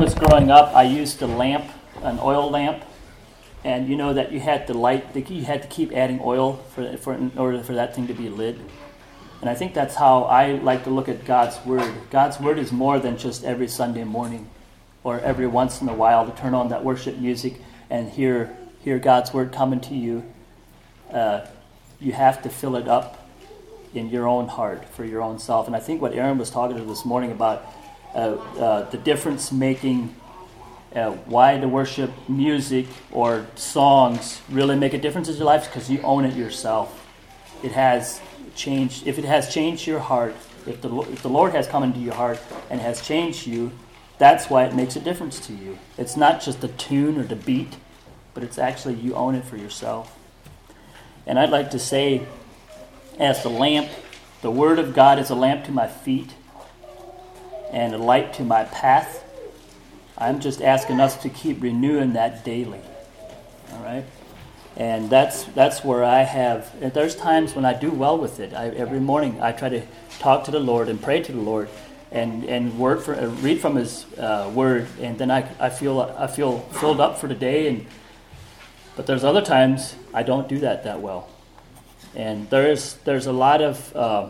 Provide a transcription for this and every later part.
was growing up, I used a lamp, an oil lamp, and you know that you had to light, you had to keep adding oil for, for in order for that thing to be lit. And I think that's how I like to look at God's Word. God's Word is more than just every Sunday morning or every once in a while to turn on that worship music and hear, hear God's Word coming to you. Uh, you have to fill it up in your own heart for your own self. And I think what Aaron was talking to this morning about the difference making uh, why the worship music or songs really make a difference in your life because you own it yourself. It has changed, if it has changed your heart, if the, if the Lord has come into your heart and has changed you, that's why it makes a difference to you. It's not just the tune or the beat, but it's actually you own it for yourself. And I'd like to say, as the lamp, the Word of God is a lamp to my feet and a light to my path. I'm just asking us to keep renewing that daily. All right? and that's that's where I have. There's times when I do well with it. I, every morning I try to talk to the Lord and pray to the Lord, and and word for, uh, read from His uh, Word, and then I, I feel I feel filled up for the day. And but there's other times I don't do that that well, and there is there's a lot of. Uh,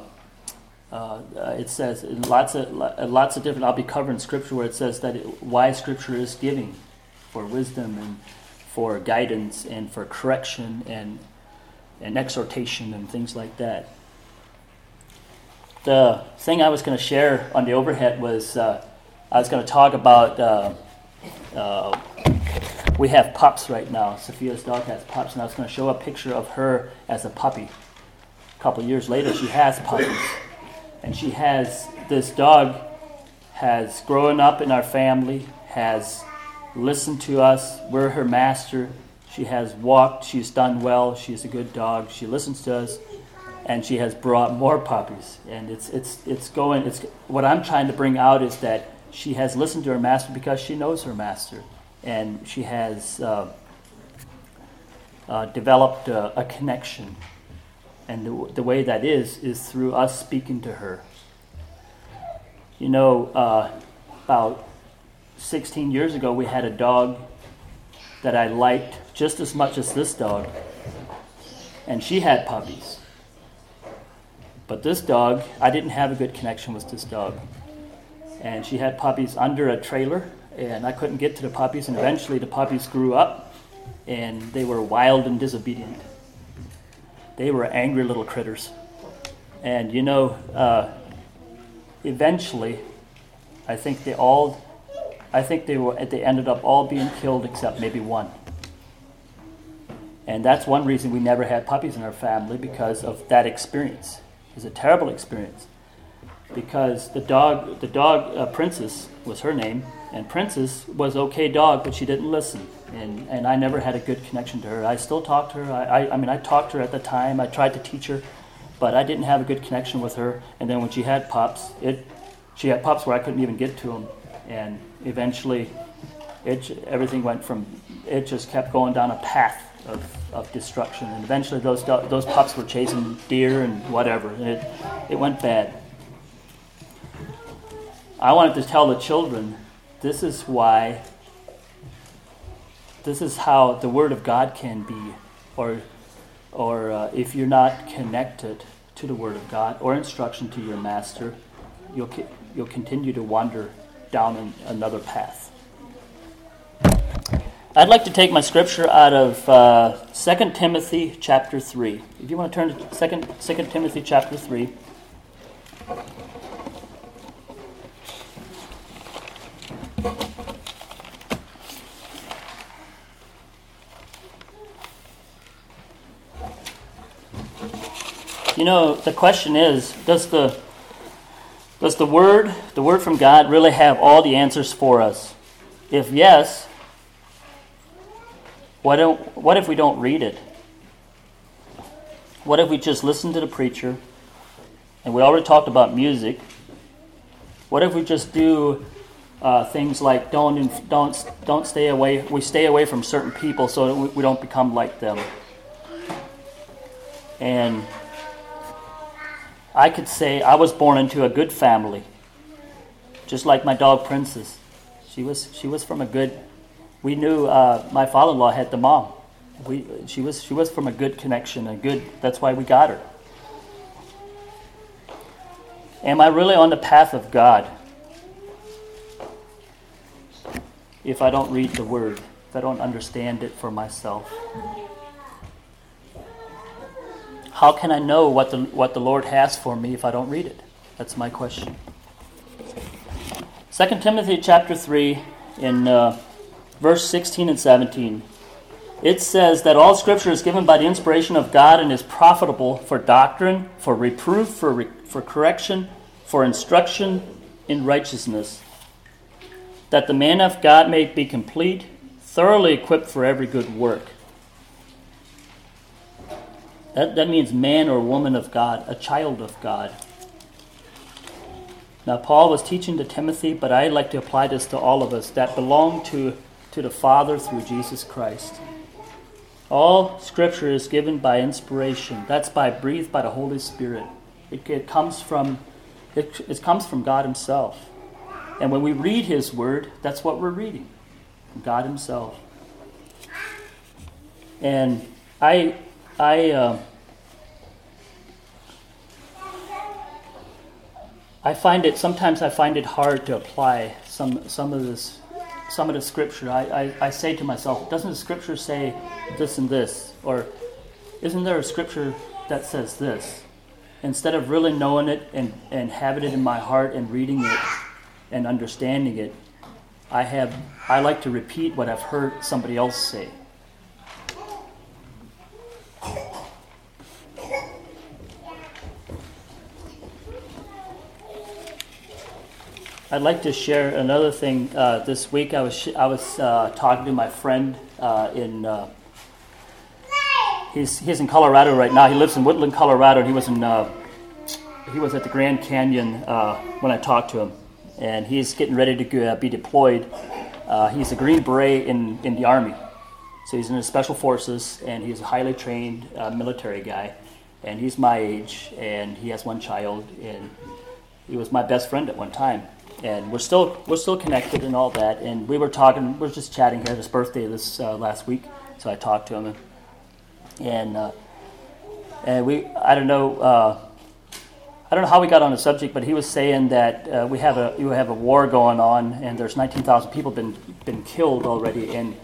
uh, it says lots of lots of different. I'll be covering scripture where it says that it, why scripture is giving for wisdom and for guidance and for correction and, and exhortation and things like that. The thing I was going to share on the overhead was uh, I was going to talk about. Uh, uh, we have pups right now. Sophia's dog has pups, and I was going to show a picture of her as a puppy. A couple years later, she has puppies, and she has this dog has grown up in our family, has listened to us. We're her master. She has walked. She's done well. She's a good dog. She listens to us, and she has brought more puppies. And it's it's it's going. It's what I'm trying to bring out is that she has listened to her master because she knows her master, and she has uh, uh, developed a, a, connection. And the, the, way that is is through us speaking to her. You know, uh, about 16 years ago, we had a dog that I liked just as much as this dog, and she had puppies. But this dog, I didn't have a good connection with this dog. And she had puppies under a trailer, and I couldn't get to the puppies, and eventually the puppies grew up, and they were wild and disobedient. They were angry little critters. And you know, uh, eventually, I think they all I think they were they ended up all being killed except maybe one. And that's one reason we never had puppies in our family because of that experience. It was a terrible experience because the dog, the dog uh, Princess was her name, and Princess was okay dog, but she didn't listen, and and I never had a good connection to her. I still talked to her. I, I, I mean I talked to her at the time. I tried to teach her, but I didn't have a good connection with her. And then when she had pups, it she had pups where I couldn't even get to them, and eventually it, everything went from, it just kept going down a path of, of destruction. And eventually those, those pups were chasing deer and whatever. And it, it went bad. I wanted to tell the children this is why, this is how the Word of God can be, or, or uh, if you're not connected to the Word of God or instruction to your master, you'll, you'll continue to wander down another path. I'd like to take my scripture out of uh, 2 Timothy chapter 3. If you want to turn to 2, 2 Timothy chapter 3. You know, the question is does the does the Word, the Word from God, really have all the answers for us? If yes, why don't, what if we don't read it? What if we just listen to the preacher? And we already talked about music. What if we just do uh, things like don't don't don't stay away? We stay away from certain people so that we, we don't become like them. And I could say I was born into a good family, just like my dog Princess. She was she was from a good. We knew uh, my father-in-law had the mom. We she was she was from a good connection, a good. That's why we got her. Am I really on the path of God? If I don't read the Word, if I don't understand it for myself. How can I know what the, what the Lord has for me if I don't read it? That's my question. 2 Timothy chapter 3, in uh, verse 16 and 17, it says that all Scripture is given by the inspiration of God and is profitable for doctrine, for reproof, for, re- for correction, for instruction in righteousness, that the man of God may be complete, thoroughly equipped for every good work. That, that means man or woman of God, a child of God. Now, Paul was teaching to Timothy, but I'd like to apply this to all of us that belong to, to the Father through Jesus Christ. All Scripture is given by inspiration. That's by breathed by the Holy Spirit. It, it comes from it, it comes from God Himself. And when we read His Word, that's what we're reading God Himself. And I I, uh, I find it sometimes I find it hard to apply some some of this some of the scripture. I, I, I say to myself, doesn't the scripture say this and this? Or isn't there a scripture that says this? Instead of really knowing it and, and having it in my heart and reading it and understanding it, I have I like to repeat what I've heard somebody else say. I'd like to share another thing. Uh, this week, I was sh- I was uh, talking to my friend uh, in. Uh, he's he's in Colorado right now. He lives in Woodland, Colorado. And he was in. Uh, he was at the Grand Canyon uh, when I talked to him, and he's getting ready to be deployed. he's a Green Beret in in the Army, so he's in the Special Forces, and he's a highly trained military guy, and he's my age, and he has one child, and he was my best friend at one time and we're still we're still connected and all that. And we were talking, we are just chatting here. His birthday this uh, last week, so I talked to him, and and, uh, and we I don't know. Uh, I don't know how we got on the subject, but he was saying that uh, we have a you have a war going on, and there's 19,000 people been been killed already, and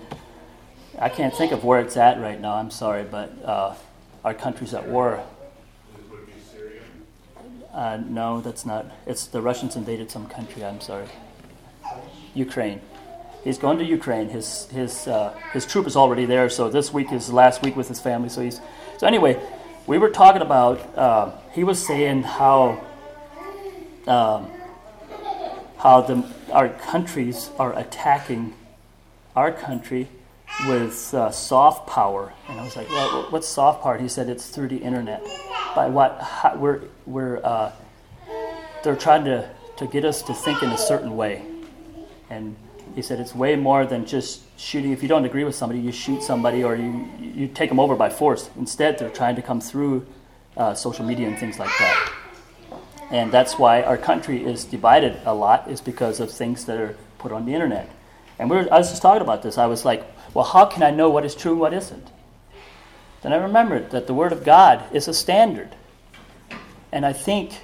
I can't think of where it's at right now. I'm sorry, but uh, our country's at war uh, no, that's not. It's the Russians invaded some country. I'm sorry. Ukraine. He's going to Ukraine. His his uh, his troop is already there. So this week is last week with his family. So he's so anyway. We were talking about. Uh, he was saying how um, how the our countries are attacking our country with uh, soft power. And I was like, well, what's soft power? He said it's through the internet. By what how, we're we're uh, they're trying to to get us to think in a certain way. And he said it's way more than just shooting. If you don't agree with somebody, you shoot somebody or you you take them over by force. Instead, they're trying to come through uh, social media and things like that. And that's why our country is divided a lot, is because of things that are put on the internet. And we were, I was just talking about this. I was like, well, how can I know what is true and what isn't? Then I remembered that the Word of God is a standard. And I think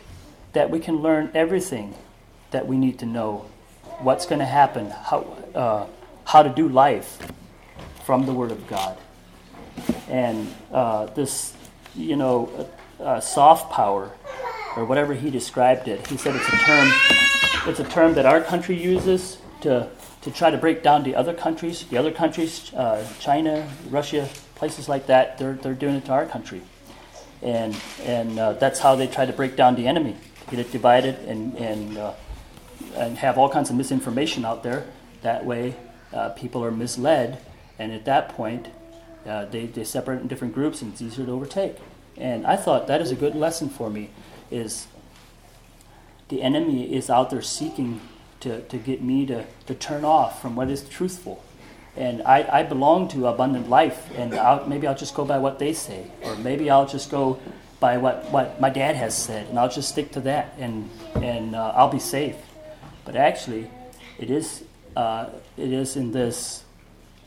that we can learn everything that we need to know what's going to happen, how, uh, how to do life from the Word of God. And uh, this, you know, uh, soft power, or whatever he described it, he said it's a term, it's a term that our country uses to to try to break down the other countries. The other countries, uh, China, Russia, places like that, they're, they're doing it to our country. And, and uh, that's how they try to break down the enemy, get it divided and, and, uh, and have all kinds of misinformation out there. That way, uh, people are misled, and at that point, uh, they, they separate in different groups and it's easier to overtake. And I thought that is a good lesson for me, is the enemy is out there seeking to, to get me to, to turn off from what is truthful. And I, I belong to abundant life, and I'll, maybe I'll just go by what they say, or maybe I'll just go by what, what my dad has said, and I'll just stick to that, and, and uh, I'll be safe. But actually, it is uh, it is in this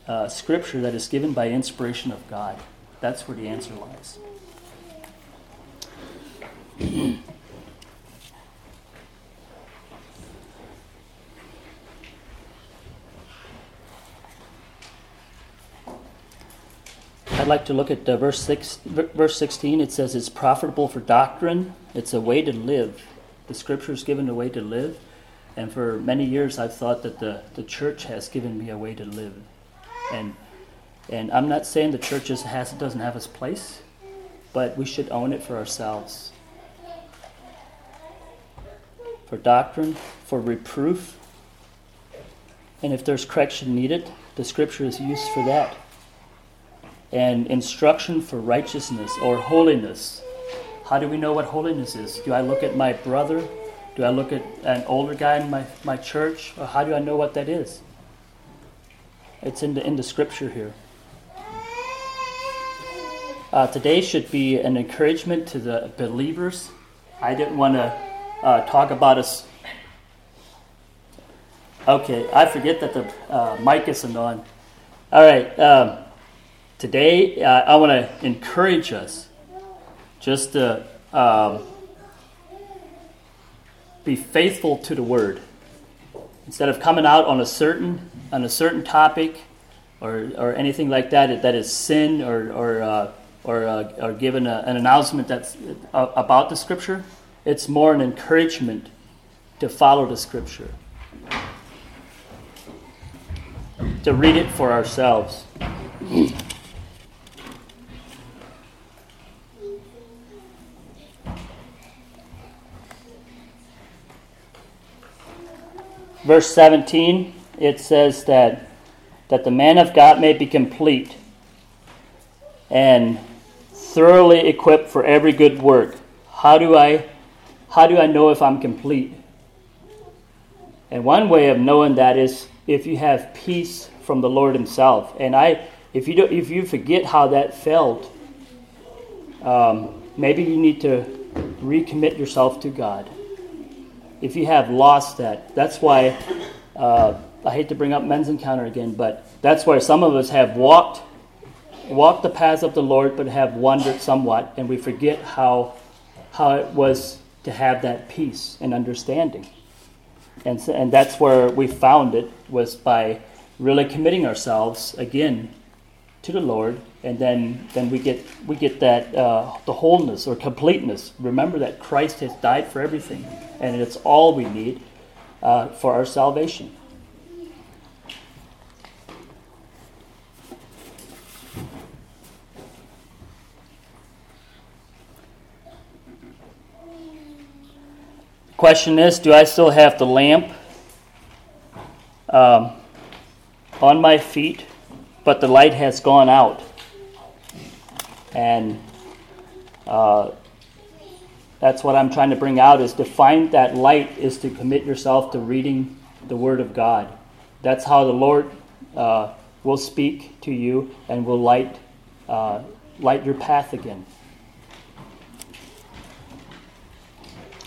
uh, scripture that is given by inspiration of God. That's where the answer lies. I'd like to look at uh, verse, six, verse 16. It says it's profitable for doctrine, it's a way to live. The scripture is given a way to live. And for many years, I've thought that the, the church has given me a way to live. And, and I'm not saying the church just has, doesn't have its place, but we should own it for ourselves. For doctrine, for reproof, and if there's correction needed, the scripture is used for that. And instruction for righteousness or holiness. How do we know what holiness is? Do I look at my brother do I look at an older guy in my, my church? Or how do I know what that is? It's in the, in the scripture here. Uh, today should be an encouragement to the believers. I didn't want to uh, talk about us. Okay, I forget that the uh, mic isn't on. All right, um, today uh, I want to encourage us just to. Um, be faithful to the word. Instead of coming out on a certain on a certain topic or, or anything like that that is sin or or uh, or, uh, or given a, an announcement that's uh, about the scripture, it's more an encouragement to follow the scripture, to read it for ourselves. Verse 17, it says that, that the man of God may be complete and thoroughly equipped for every good work. How do I, how do I know if I'm complete? And one way of knowing that is if you have peace from the Lord Himself. And I, if you don't, if you forget how that felt, um, maybe you need to recommit yourself to God if you have lost that, that's why uh, I hate to bring up men's encounter again, but that's where some of us have walked walked the paths of the Lord, but have wandered somewhat, and we forget how how it was to have that peace and understanding. And so, and that's where we found it was by really committing ourselves again to the Lord, and then then we get we get that uh, the wholeness or completeness. Remember that Christ has died for everything, and it's all we need uh, for our salvation. Question is, do I still have the lamp um, on my feet? But the light has gone out. And uh, that's what I'm trying to bring out is to find that light is to commit yourself to reading the Word of God. That's how the Lord uh, will speak to you and will light uh, light your path again.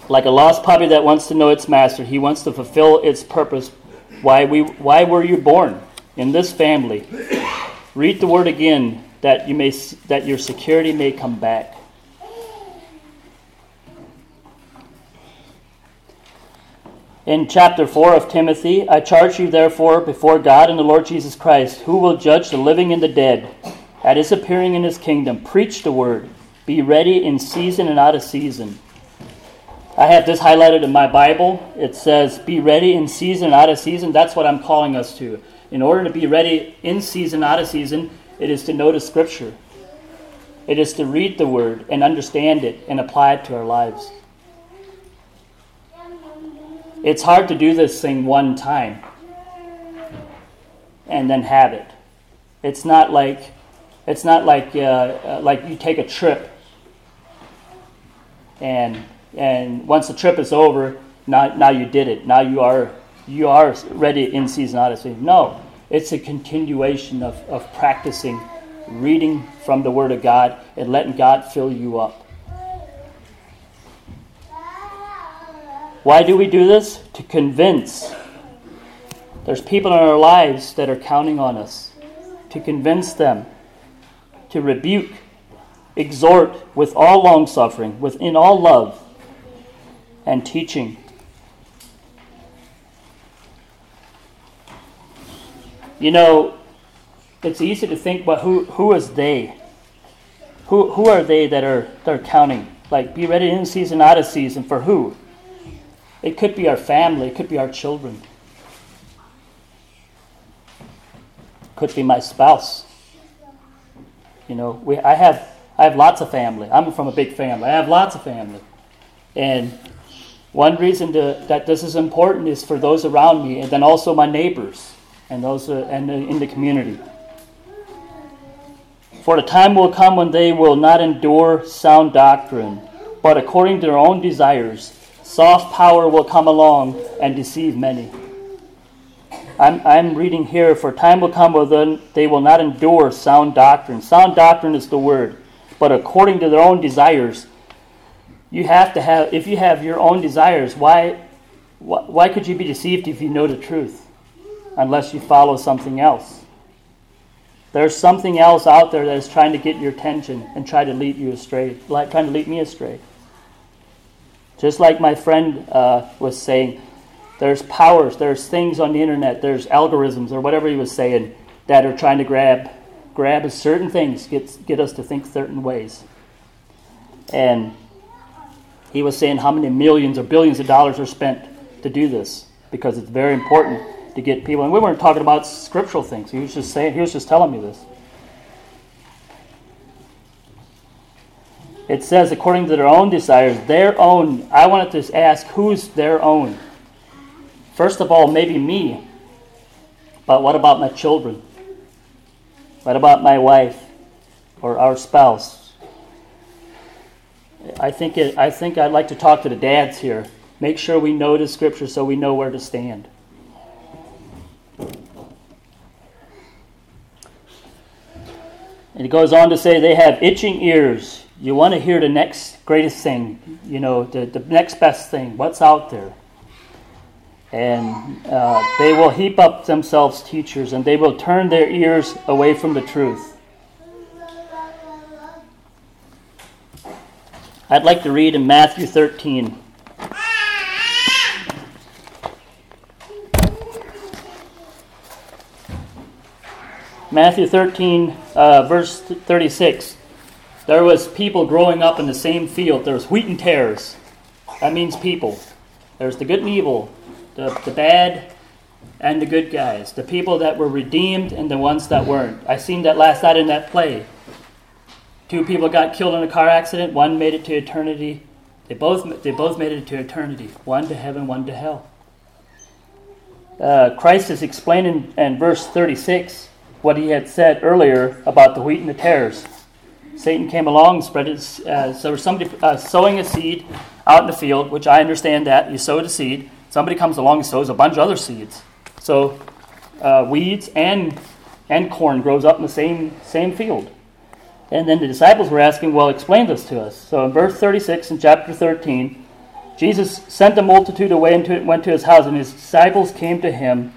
Like a lost puppy that wants to know its master, he wants to fulfill its purpose. Why we why were you born? In this family. Read the word again that you may that your security may come back. In chapter 4 of Timothy, I charge you therefore before God and the Lord Jesus Christ, who will judge the living and the dead, at his appearing in his kingdom. Preach the word. Be ready in season and out of season. I have this highlighted in my Bible. It says, Be ready in season and out of season. That's what I'm calling us to. In order to be ready in season, out of season, it is to know the Scripture. It is to read the Word and understand it and apply it to our lives. It's hard to do this thing one time and then have it. It's not like it's not like uh, uh, like you take a trip and and once the trip is over, now now you did it. Now you are you are ready in season odyssey. No, it's a continuation of, of practicing reading from the Word of God and letting God fill you up. Why do we do this? To convince There's people in our lives that are counting on us to convince them, to rebuke, exhort with all long suffering, within all love and teaching. You know, it's easy to think, but who, who is they? Who, who are they that are, that are counting? Like, be ready in season, out of season. For who? It could be our family, it could be our children, could be my spouse. You know, we, I, have, I have lots of family. I'm from a big family. I have lots of family. And one reason to, that this is important is for those around me, and then also my neighbors and those uh, and in the community. For the time will come when they will not endure sound doctrine, but according to their own desires, soft power will come along and deceive many. I'm, I'm reading here, for time will come when they will not endure sound doctrine. Sound doctrine is the word, but according to their own desires. You have to have, if you have your own desires, why, why could you be deceived if you know the truth? Unless you follow something else. There's something else out there that is trying to get your attention and try to lead you astray, like trying to lead me astray. Just like my friend uh, was saying, there's powers, there's things on the internet, there's algorithms or whatever he was saying that are trying to grab grab certain things, get get us to think certain ways. And he was saying how many millions or billions of dollars are spent to do this because it's very important to get people. And we weren't talking about scriptural things. He was just saying, he was just telling me this. It says, according to their own desires, their own. I wanted to ask, who's their own? First of all, maybe me. But what about my children? What about my wife or our spouse? I think, it, I think I'd like to talk to the dads here. Make sure we know the scripture so we know where to stand. And it goes on to say they have itching ears. You want to hear the next greatest thing, you know, the, the next best thing, what's out there. And uh, they will heap up themselves teachers, and they will turn their ears away from the truth. I'd like to read in Matthew 13. Matthew 13, uh, verse 36. There was people growing up in the same field. There was wheat and tares. That means people. There's the good and evil, the, the bad and the good guys, the people that were redeemed and the ones that weren't. I seen that last night in that play. Two people got killed in a car accident. One made it to eternity. They both they both made it to eternity. One to heaven, one to hell. Uh, Christ is explaining in verse 36 what he had said earlier about the wheat and the tares. Satan came along, spread his. Uh, so somebody uh, sowing a seed out in the field, which I understand that you sow a seed. Somebody comes along and sows a bunch of other seeds. So uh, weeds and and corn grows up in the same same field. And then the disciples were asking, "Well, explain this to us." So in verse 36 in chapter 13, Jesus sent the multitude away and went to his house, and his disciples came to him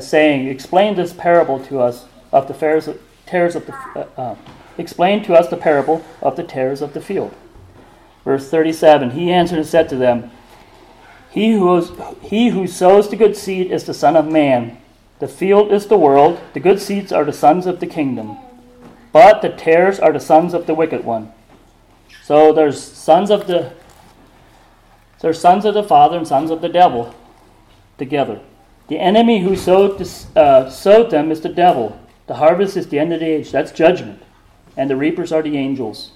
saying, Explain this parable to us of the tares of the uh, uh, explain to us the parable of the tares of the field. Verse 37 He answered and said to them, he who, is, he who sows the good seed is the Son of Man. The field is the world, the good seeds are the sons of the kingdom, but the tares are the sons of the wicked one. So there's sons of the there's sons of the Father and sons of the devil together. The enemy who sowed, uh, sowed them is the devil. The harvest is the end of the age. That's judgment. And the reapers are the angels.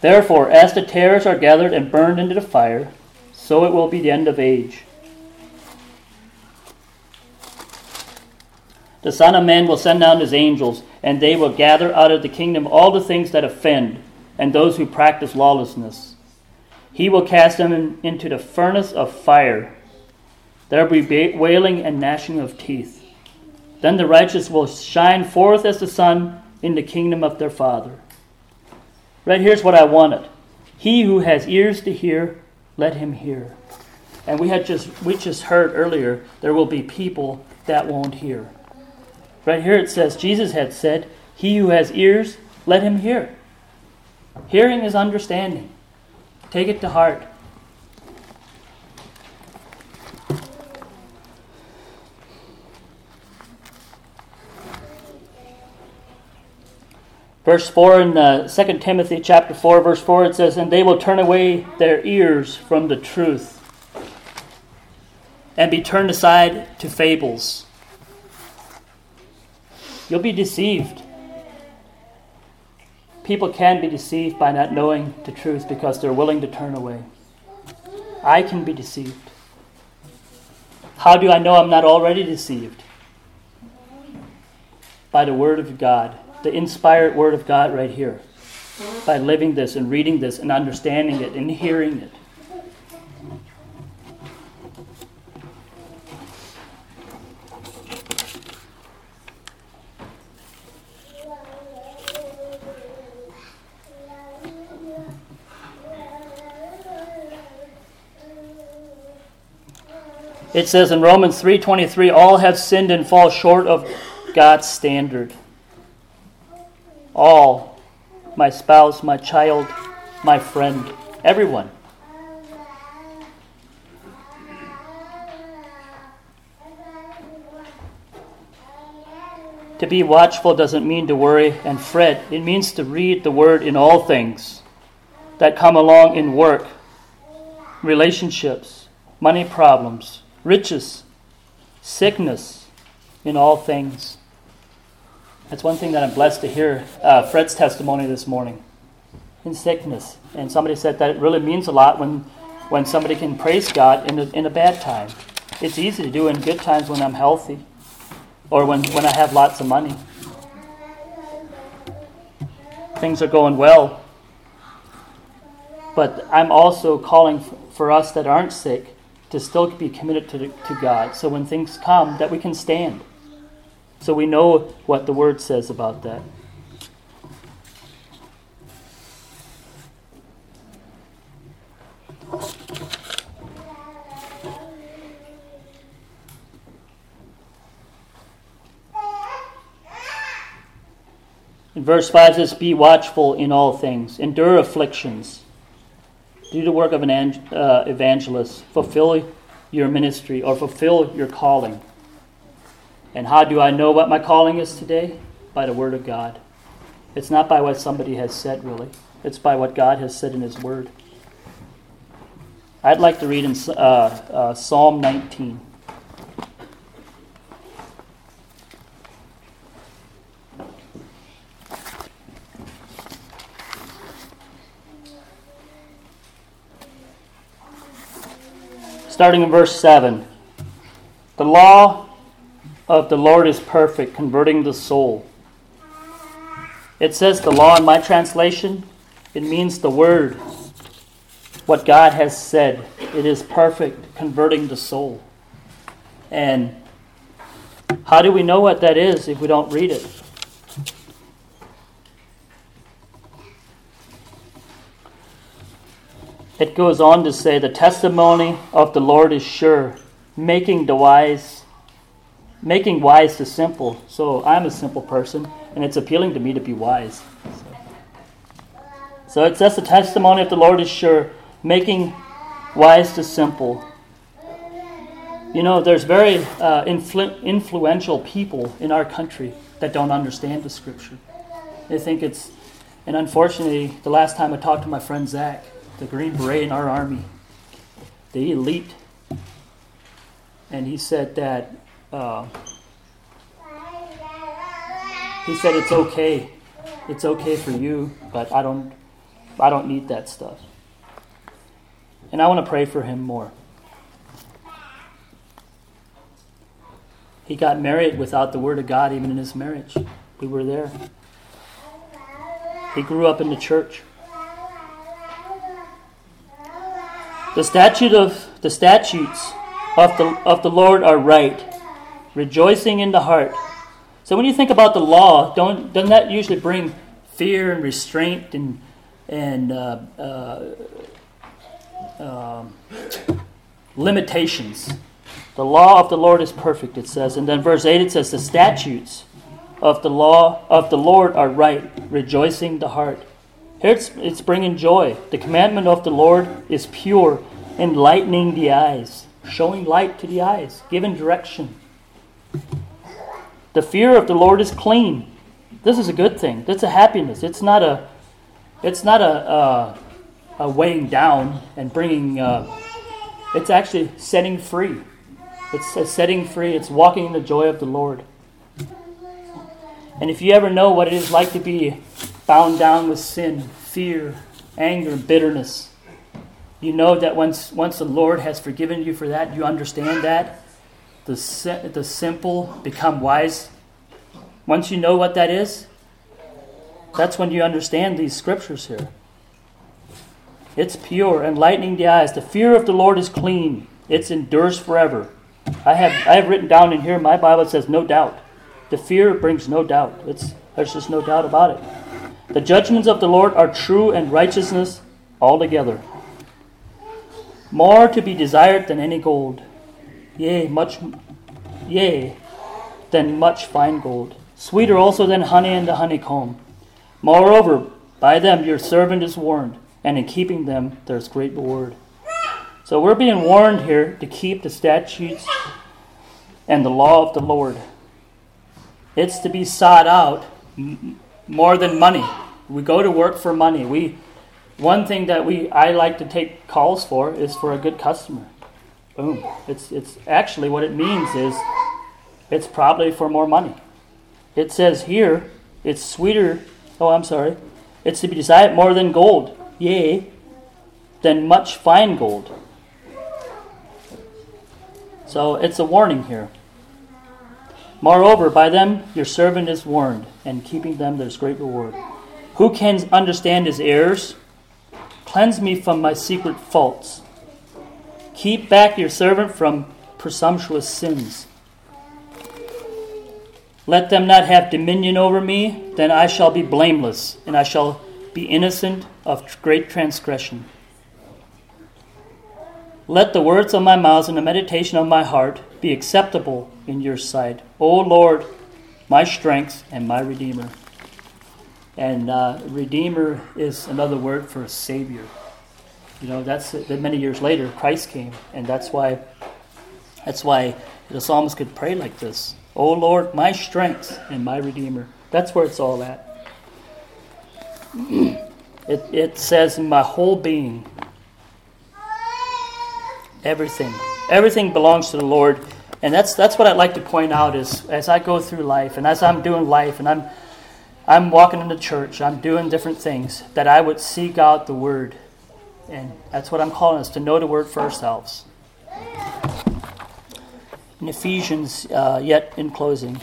Therefore, as the tares are gathered and burned into the fire, so it will be the end of age. The Son of Man will send down his angels, and they will gather out of the kingdom all the things that offend, and those who practice lawlessness. He will cast them in, into the furnace of fire. There will be wailing and gnashing of teeth. Then the righteous will shine forth as the sun in the kingdom of their Father. Right here's what I wanted. He who has ears to hear, let him hear. And we had just we just heard earlier there will be people that won't hear. Right here it says Jesus had said, "He who has ears, let him hear." Hearing is understanding. Take it to heart. Verse 4 in uh, 2 Timothy chapter 4, verse 4, it says, And they will turn away their ears from the truth and be turned aside to fables. You'll be deceived. People can be deceived by not knowing the truth because they're willing to turn away. I can be deceived. How do I know I'm not already deceived? By the Word of God the inspired Word of God right here by living this and reading this and understanding it and hearing it. It says in Romans 3:23 all have sinned and fall short of God's standard my spouse, my child, my friend, everyone. To be watchful doesn't mean to worry and fret. It means to read the word in all things that come along in work, relationships, money problems, riches, sickness, in all things. That's one thing that I'm blessed to hear uh, Fred's testimony this morning in sickness. And somebody said that it really means a lot when, when somebody can praise God in a, in a bad time. It's easy to do in good times when I'm healthy or when, when I have lots of money. Things are going well. But I'm also calling for us that aren't sick to still be committed to, to God. So when things come, that we can stand. So we know what the word says about that. In verse 5 says, Be watchful in all things, endure afflictions, do the work of an uh, evangelist, fulfill your ministry or fulfill your calling. And how do I know what my calling is today? By the Word of God. It's not by what somebody has said, really. It's by what God has said in His Word. I'd like to read in uh, uh, Psalm 19. Starting in verse 7. The law of the Lord is perfect, converting the soul. It says the law in my translation, it means the word, what God has said. It is perfect, converting the soul. And how do we know what that is if we don't read it? It goes on to say, The testimony of the Lord is sure, making the wise making wise the simple. So I'm a simple person, and it's appealing to me to be wise. So, so it says the testimony of the Lord is sure, making wise the simple. You know, there's very uh, influ- influential people in our country that don't understand the scripture. They think it's, and unfortunately, the last time I talked to my friend Zach, the Green Beret in our army, the elite, and he said that uh, he said it's okay. It's okay for you, but I don't I don't need that stuff. And I want to pray for him more. He got married without the word of God even in his marriage. We were there. He grew up in the church. The statute of the statutes of the of the Lord are right, rejoicing in the heart. So when you think about the law, don't doesn't that usually bring fear and restraint and and uh, uh, um, limitations. The law of the Lord is perfect, it says. And then verse 8 it says, The statutes of the law of the Lord are right, rejoicing the heart. Here it's, it's bringing joy. The commandment of the Lord is pure, enlightening the eyes, showing light to the eyes, giving direction. The fear of the Lord is clean. This is a good thing. That's a happiness. It's not a, it's not a, a, a weighing down and bringing. Uh, it's actually setting free. It's setting free. It's walking in the joy of the Lord. And if you ever know what it is like to be bound down with sin, fear, anger, bitterness, you know that once, once the Lord has forgiven you for that, you understand that. The, the simple become wise. Once you know what that is, that's when you understand these scriptures here. It's pure, enlightening the eyes. The fear of the Lord is clean, it endures forever. I have, I have written down in here, my Bible says, no doubt. The fear brings no doubt. It's, there's just no doubt about it. The judgments of the Lord are true and righteousness altogether. More to be desired than any gold, yea, much, yea, than much fine gold. Sweeter also than honey and the honeycomb. Moreover, by them your servant is warned, and in keeping them there's great reward. So we're being warned here to keep the statutes and the law of the Lord. It's to be sought out more than money. We go to work for money. We one thing that we I like to take calls for is for a good customer. Boom. It's it's actually what it means is it's probably for more money. It says here it's sweeter. Oh, I'm sorry. It's to be desired more than gold. Yea, than much fine gold. So it's a warning here. Moreover, by them your servant is warned, and keeping them there's great reward. Who can understand his errors? Cleanse me from my secret faults. Keep back your servant from presumptuous sins. Let them not have dominion over me, then I shall be blameless, and I shall be innocent of great transgression. Let the words of my mouth and the meditation of my heart be acceptable in your sight. O Lord, my strength and my Redeemer. And uh, Redeemer is another word for Savior. You know, that's that many years later Christ came, and that's why that's why the psalmist could pray like this. O Lord, my strength and my Redeemer. That's where it's all at. It, it says my whole being, everything. Everything belongs to the Lord. And that's that's what I'd like to point out is as I go through life and as I'm doing life and I'm I'm walking into church, I'm doing different things, that I would seek out the word. And that's what I'm calling us to know the word for ourselves. In Ephesians, uh, yet in closing.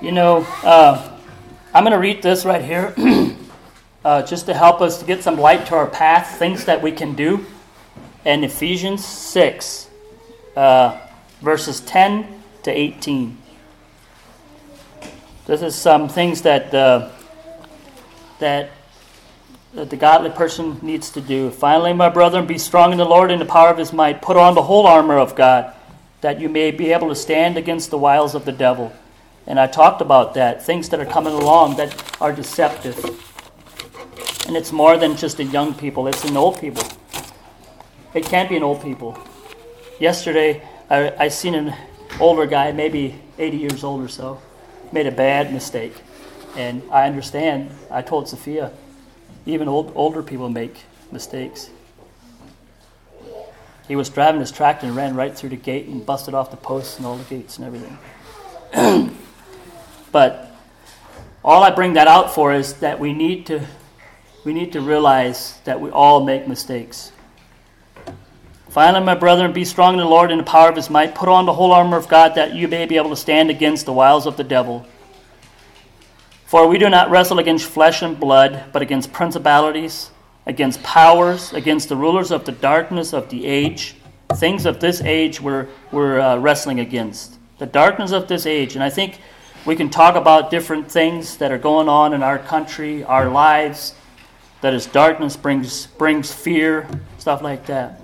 You know, uh, I'm going to read this right here uh, just to help us to get some light to our path, things that we can do. In Ephesians 6, uh, verses 10 to 18. This is some things that, uh, that, that the godly person needs to do. Finally, my brethren, be strong in the Lord and the power of his might. Put on the whole armor of God, that you may be able to stand against the wiles of the devil. And I talked about that, things that are coming along that are deceptive. And it's more than just in young people, it's in old people. It can't be in old people. Yesterday, I, I seen an older guy, maybe 80 years old or so, made a bad mistake. And I understand, I told Sophia, even old, older people make mistakes. He was driving his tractor and ran right through the gate and busted off the posts and all the gates and everything. But all I bring that out for is that we need to we need to realize that we all make mistakes. Finally, my brethren, be strong in the Lord and the power of his might. Put on the whole armor of God that you may be able to stand against the wiles of the devil. For we do not wrestle against flesh and blood, but against principalities, against powers, against the rulers of the darkness of the age. Things of this age we're, we're uh, wrestling against. The darkness of this age. And I think we can talk about different things that are going on in our country, our lives, that as darkness brings, brings fear, stuff like that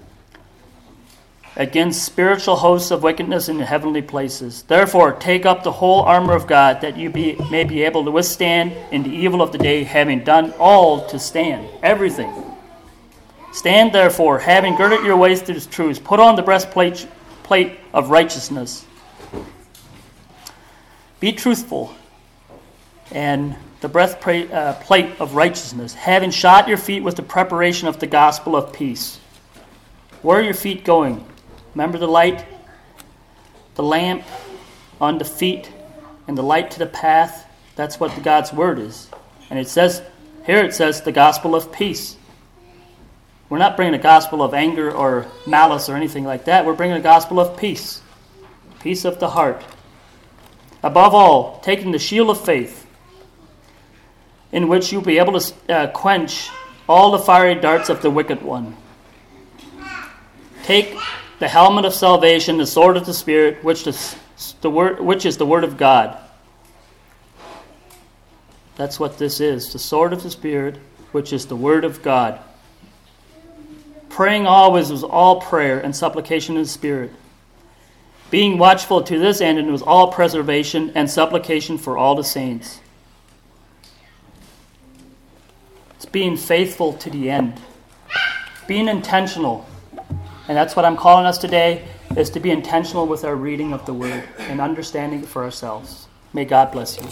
against spiritual hosts of wickedness in the heavenly places. Therefore, take up the whole armor of God, that you be, may be able to withstand in the evil of the day, having done all to stand. Everything. Stand therefore, having girded your waist to the truth, put on the breastplate plate of righteousness. Be truthful, and the breastplate uh, of righteousness, having shod your feet with the preparation of the gospel of peace. Where are your feet going? Remember the light, the lamp on the feet, and the light to the path? That's what God's word is. And it says, here it says, the gospel of peace. We're not bringing a gospel of anger or malice or anything like that. We're bringing a gospel of peace, peace of the heart. Above all, taking the shield of faith, in which you'll be able to uh, quench all the fiery darts of the wicked one. Take the helmet of salvation, the sword of the Spirit, which is the word, which is the word of God. That's what this is the sword of the Spirit, which is the word of God. Praying always was all prayer and supplication in the Spirit. Being watchful to this end, and it was all preservation and supplication for all the saints. It's being faithful to the end, being intentional and that's what I'm calling us today is to be intentional with our reading of the word and understanding it for ourselves. May God bless you.